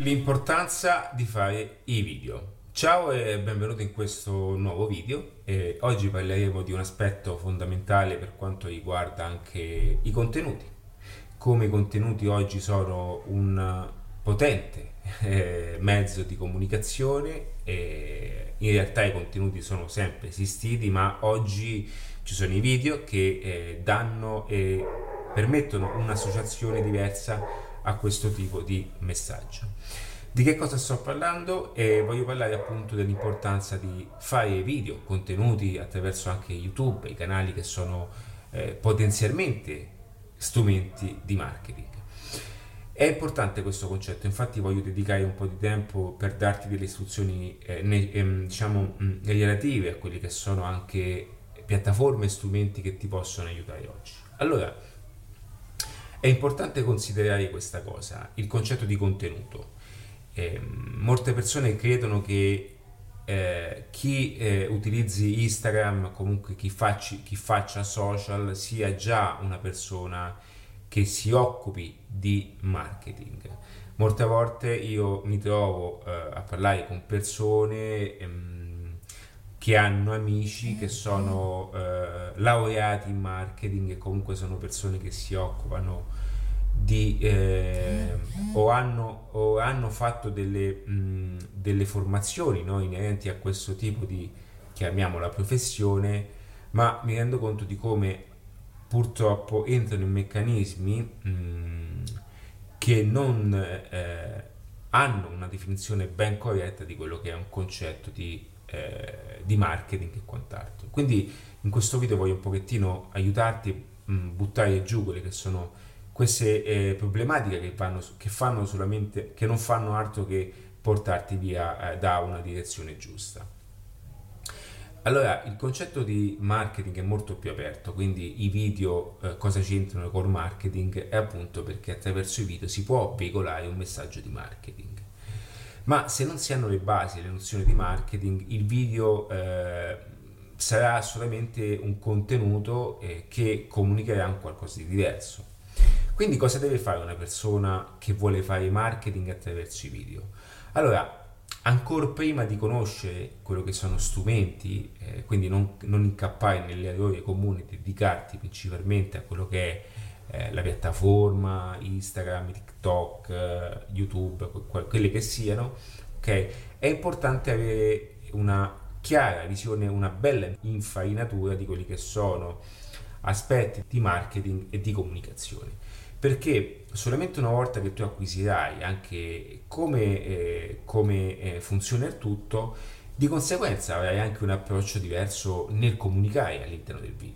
L'importanza di fare i video. Ciao e benvenuto in questo nuovo video. E oggi parleremo di un aspetto fondamentale per quanto riguarda anche i contenuti. Come i contenuti oggi sono un potente eh, mezzo di comunicazione e in realtà i contenuti sono sempre esistiti, ma oggi ci sono i video che eh, danno e permettono un'associazione diversa a questo tipo di messaggio. Di che cosa sto parlando? Eh, voglio parlare appunto dell'importanza di fare video, contenuti attraverso anche YouTube, i canali che sono eh, potenzialmente strumenti di marketing. È importante questo concetto, infatti voglio dedicare un po' di tempo per darti delle istruzioni eh, ne, ehm, diciamo mh, relative a quelli che sono anche piattaforme e strumenti che ti possono aiutare oggi. Allora, è importante considerare questa cosa, il concetto di contenuto. Eh, molte persone credono che eh, chi eh, utilizzi Instagram, comunque chi, facci, chi faccia social, sia già una persona che si occupi di marketing. Molte volte io mi trovo eh, a parlare con persone ehm, che hanno amici che sono eh, laureati in marketing e comunque sono persone che si occupano di, eh, o, hanno, o, hanno, fatto delle, mh, delle formazioni no, inerenti a questo tipo di, chiamiamola professione, ma mi rendo conto di come purtroppo entrano in meccanismi mh, che non eh, hanno una definizione ben corretta di quello che è un concetto di, eh, di marketing e quant'altro. Quindi in questo video voglio un pochettino aiutarti a buttare giù quelle che sono queste eh, problematiche che, vanno, che, fanno solamente, che non fanno altro che portarti via eh, da una direzione giusta. Allora, il concetto di marketing è molto più aperto, quindi i video eh, cosa c'entrano col marketing è appunto perché attraverso i video si può veicolare un messaggio di marketing. Ma se non si hanno le basi, le nozioni di marketing, il video eh, sarà solamente un contenuto eh, che comunicherà un qualcosa di diverso. Quindi cosa deve fare una persona che vuole fare marketing attraverso i video? Allora, ancora prima di conoscere quello che sono strumenti, eh, quindi non, non incappare nelle errori comuni, dedicarti principalmente a quello che è eh, la piattaforma, Instagram, TikTok, eh, YouTube, que- quelle che siano, ok? È importante avere una chiara visione, una bella infarinatura di quelli che sono aspetti di marketing e di comunicazione perché solamente una volta che tu acquisirai anche come, eh, come eh, funziona il tutto, di conseguenza avrai anche un approccio diverso nel comunicare all'interno del video.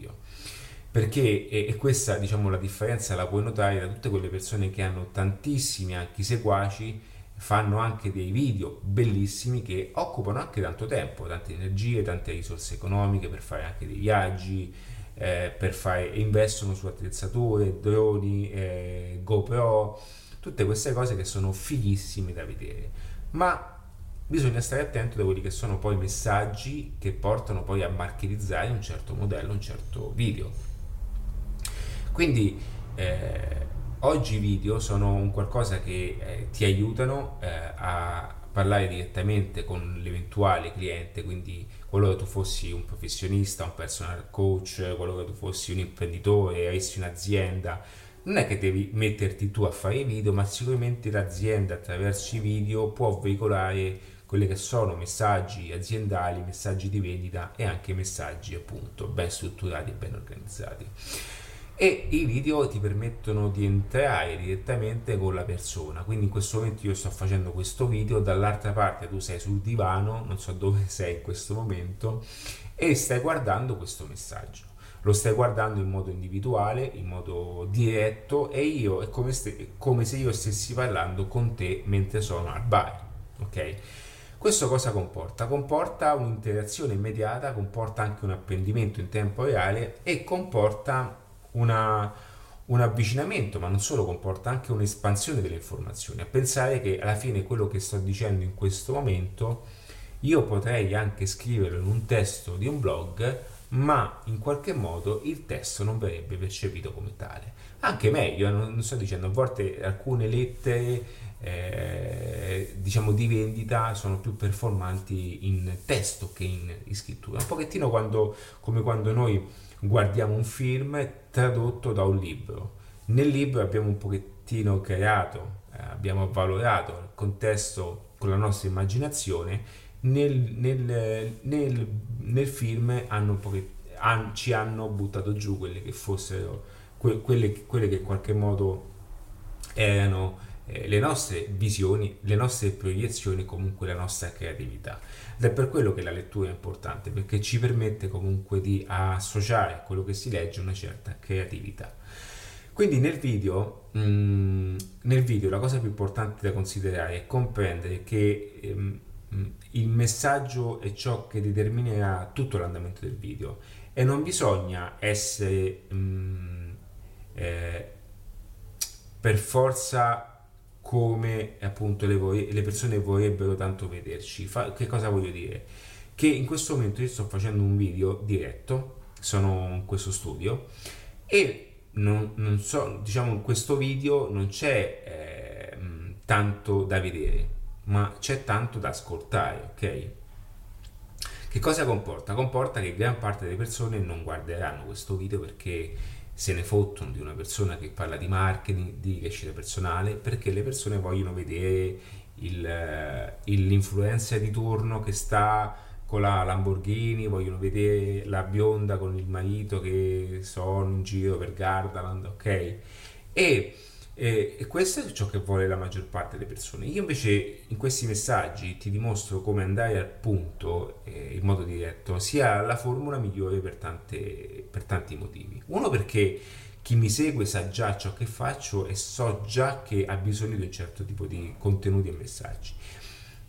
Perché, e, questa diciamo la differenza la puoi notare da tutte quelle persone che hanno tantissimi anche seguaci, fanno anche dei video bellissimi che occupano anche tanto tempo, tante energie, tante risorse economiche per fare anche dei viaggi, eh, per fare, investono su attrezzature, droni, eh, GoPro, tutte queste cose che sono fighissime da vedere. Ma bisogna stare attento da quelli che sono poi i messaggi che portano poi a marketizzare un certo modello, un certo video. Quindi eh, oggi i video sono un qualcosa che eh, ti aiutano eh, a parlare direttamente con l'eventuale cliente, quindi qualora tu fossi un professionista, un personal coach, qualora tu fossi un imprenditore, avessi un'azienda, non è che devi metterti tu a fare i video, ma sicuramente l'azienda attraverso i video può veicolare quelli che sono messaggi aziendali, messaggi di vendita e anche messaggi appunto ben strutturati e ben organizzati e i video ti permettono di entrare direttamente con la persona. Quindi in questo momento io sto facendo questo video dall'altra parte tu sei sul divano non so dove sei in questo momento e stai guardando questo messaggio. Lo stai guardando in modo individuale in modo diretto e io è come, se, come se io stessi parlando con te mentre sono al bar ok? Questo cosa comporta? Comporta un'interazione immediata, comporta anche un apprendimento in tempo reale e comporta una, un avvicinamento, ma non solo, comporta anche un'espansione delle informazioni. A pensare che alla fine quello che sto dicendo in questo momento io potrei anche scriverlo in un testo di un blog, ma in qualche modo il testo non verrebbe percepito come tale. Anche meglio, non, sto dicendo, a volte alcune lettere eh, diciamo di vendita sono più performanti in testo che in, in scrittura. Un pochettino quando, come quando noi guardiamo un film tradotto da un libro. Nel libro abbiamo un pochettino creato, eh, abbiamo avvalorato il contesto con la nostra immaginazione, nel, nel, nel, nel film hanno han, ci hanno buttato giù quelle che fossero, que, quelle, quelle che in qualche modo erano eh, le nostre visioni, le nostre proiezioni, comunque la nostra creatività. Ed è per quello che la lettura è importante, perché ci permette comunque di associare a quello che si legge una certa creatività. Quindi nel video, mm, nel video la cosa più importante da considerare è comprendere che ehm, il messaggio è ciò che determinerà tutto l'andamento del video e non bisogna essere mm, eh, per forza come appunto le, vor- le persone vorrebbero tanto vederci. Fa- che cosa voglio dire? Che in questo momento io sto facendo un video diretto, sono in questo studio e non, non so, diciamo in questo video non c'è eh, tanto da vedere, ma c'è tanto da ascoltare, ok? Che cosa comporta? Comporta che gran parte delle persone non guarderanno questo video perché se ne fottono di una persona che parla di marketing, di crescita personale, perché le persone vogliono vedere il, eh, l'influencer di turno che sta con la Lamborghini, vogliono vedere la bionda con il marito che sono in giro per Gardaland, ok? E e, e, questo è ciò che vuole la maggior parte delle persone. Io invece in questi messaggi ti dimostro come andare al punto eh, in modo diretto sia la formula migliore per, tante, per tanti motivi. Uno perché chi mi segue sa già ciò che faccio e so già che ha bisogno di un certo tipo di contenuti e messaggi.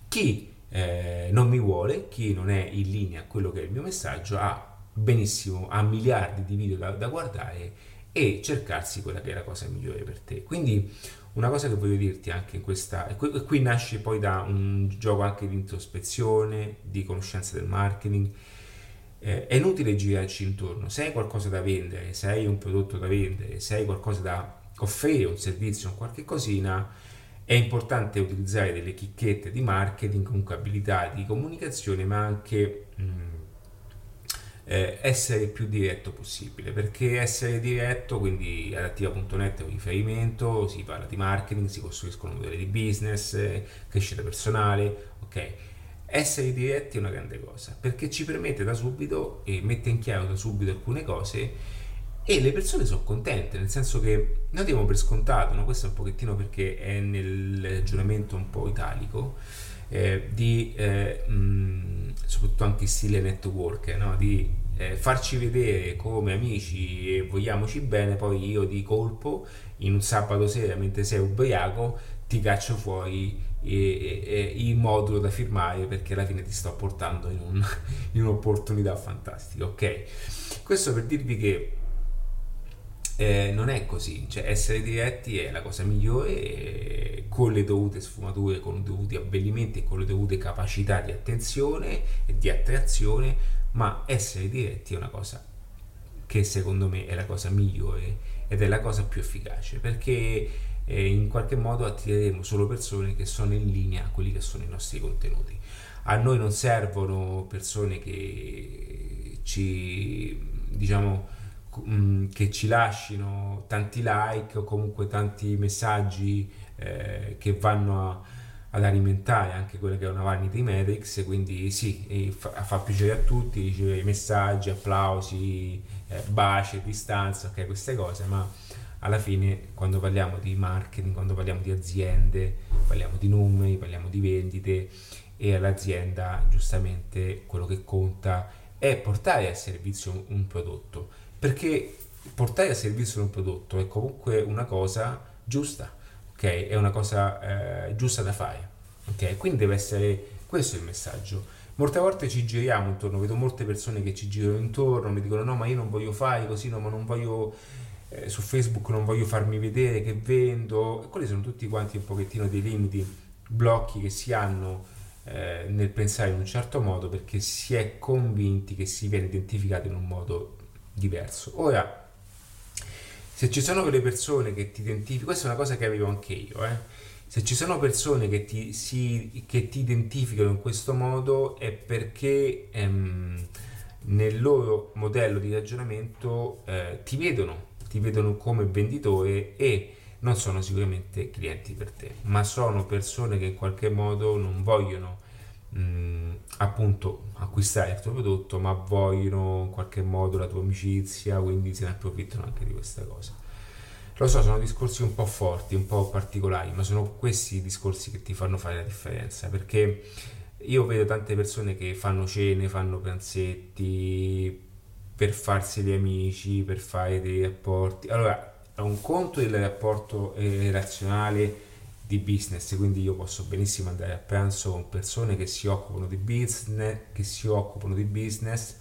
Chi eh, non mi vuole, chi non è in linea a quello che è il mio messaggio, ha benissimo, ha miliardi di video da, da guardare e cercarsi quella che è la cosa migliore per te. Quindi una cosa che voglio dirti anche in questa, e qui, nasce poi da un gioco anche di introspezione, di conoscenza del marketing, eh, è inutile girarci intorno, se hai qualcosa da vendere, se hai un prodotto da vendere, se hai qualcosa da offrire, un servizio, un qualche cosina, è importante utilizzare delle chicchette di marketing, comunque abilità di comunicazione, ma anche... Mh, mm, eh, essere il più diretto possibile perché essere diretto quindi adattiva.net è un riferimento si parla di marketing si costruiscono modelli di business eh, crescita personale ok essere diretti è una grande cosa perché ci permette da subito e mette in chiaro da subito alcune cose e le persone sono contente nel senso che noi diamo per scontato no? questo è un pochettino perché è nel ragionamento un po' italico eh, di eh, mh, soprattutto anche in stile network no? di eh, farci vedere come amici e vogliamoci bene, poi io di colpo in un sabato sera mentre sei ubriaco ti caccio fuori il modulo da firmare perché alla fine ti sto portando in, un, in un'opportunità fantastica, ok? Questo per dirvi che eh, non è così, cioè essere diretti è la cosa migliore con le dovute sfumature, con i dovuti abbellimenti e con le dovute capacità di attenzione e di attrazione ma essere diretti è una cosa che secondo me è la cosa migliore ed è la cosa più efficace perché eh, in qualche modo attireremo solo persone che sono in linea con quelli che sono i nostri contenuti. A noi non servono persone che ci diciamo che ci lasciano tanti like o comunque tanti messaggi eh, che vanno a ad alimentare anche quella che è una vanity metrics, quindi sì, fa, fa piacere a tutti, ricevere messaggi, applausi, eh, baci, distanza, ok, queste cose, ma alla fine quando parliamo di marketing, quando parliamo di aziende, parliamo di numeri, parliamo di vendite e all'azienda giustamente quello che conta è portare a servizio un prodotto, perché portare a servizio un prodotto è comunque una cosa giusta ok? È una cosa eh, giusta da fare, ok? Quindi deve essere questo il messaggio. Molte volte ci giriamo intorno, vedo molte persone che ci girano intorno, mi dicono no ma io non voglio fare così, no ma non voglio eh, su Facebook non voglio farmi vedere che vendo, e quelli sono tutti quanti un pochettino dei limiti, blocchi che si hanno eh, nel pensare in un certo modo perché si è convinti che si viene identificato in un modo diverso. Ora, se ci sono quelle persone che ti identificano, questa è una cosa che avevo anche io, eh? Se ci sono persone che ti, si, che ti identificano in questo modo è perché ehm, nel loro modello di ragionamento eh, ti vedono, ti vedono come venditore e non sono sicuramente clienti per te, ma sono persone che in qualche modo non vogliono mh, appunto acquistare il tuo prodotto, ma vogliono in qualche modo la tua amicizia, quindi se ne approfittano anche di questa cosa. Lo so, sono discorsi un po' forti, un po' particolari, ma sono questi i discorsi che ti fanno fare la differenza, perché io vedo tante persone che fanno cene, fanno pranzetti per farsi gli amici, per fare dei rapporti. Allora, un conto il rapporto relazionale di business, quindi io posso benissimo andare a pranzo con persone che si occupano di business, che si occupano di business,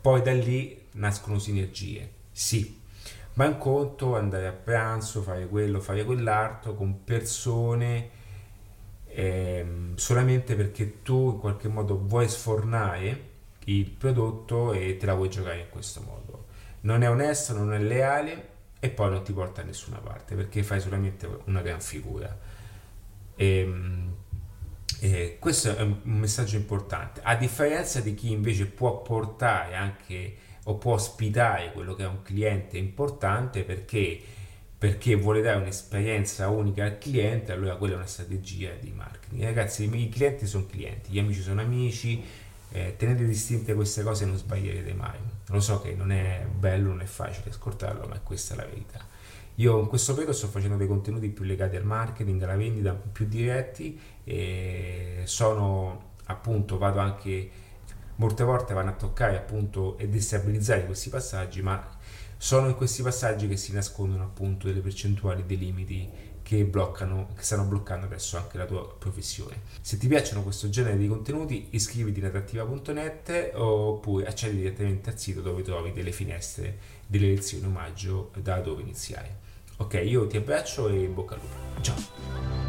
poi da lì nascono sinergie. Sì, ma è un conto andare a pranzo, fare quello, fare quell'altro con persone ehm, solamente perché tu in qualche modo vuoi sfornare il prodotto e te la vuoi giocare in questo modo. Non è onesto, non è leale e poi non ti porta da nessuna parte perché fai solamente una gran figura. E, ehm, e questo è un messaggio importante, a differenza di chi invece può portare anche o può ospitare quello che è un cliente importante perché, perché vuole dare un'esperienza unica al cliente, allora quella è una strategia di marketing. Ragazzi, i clienti sono clienti, gli amici sono amici, eh, tenete distinte queste cose e non sbaglierete mai. Lo so che non è bello, non è facile ascoltarlo, ma questa è la verità. Io in questo periodo sto facendo dei contenuti più legati al marketing, alla vendita, più diretti e sono appunto, vado anche molte volte vanno a toccare appunto e destabilizzare questi passaggi, ma sono in questi passaggi che si nascondono appunto delle percentuali, dei limiti che bloccano, che stanno bloccando adesso anche la tua professione. Se ti piacciono questo genere di contenuti, iscriviti in attrattiva.net oppure accedi direttamente al sito dove trovi delle finestre delle lezioni omaggio da dove iniziare. Ok, io ti abbraccio e bocca al lupo. Ciao!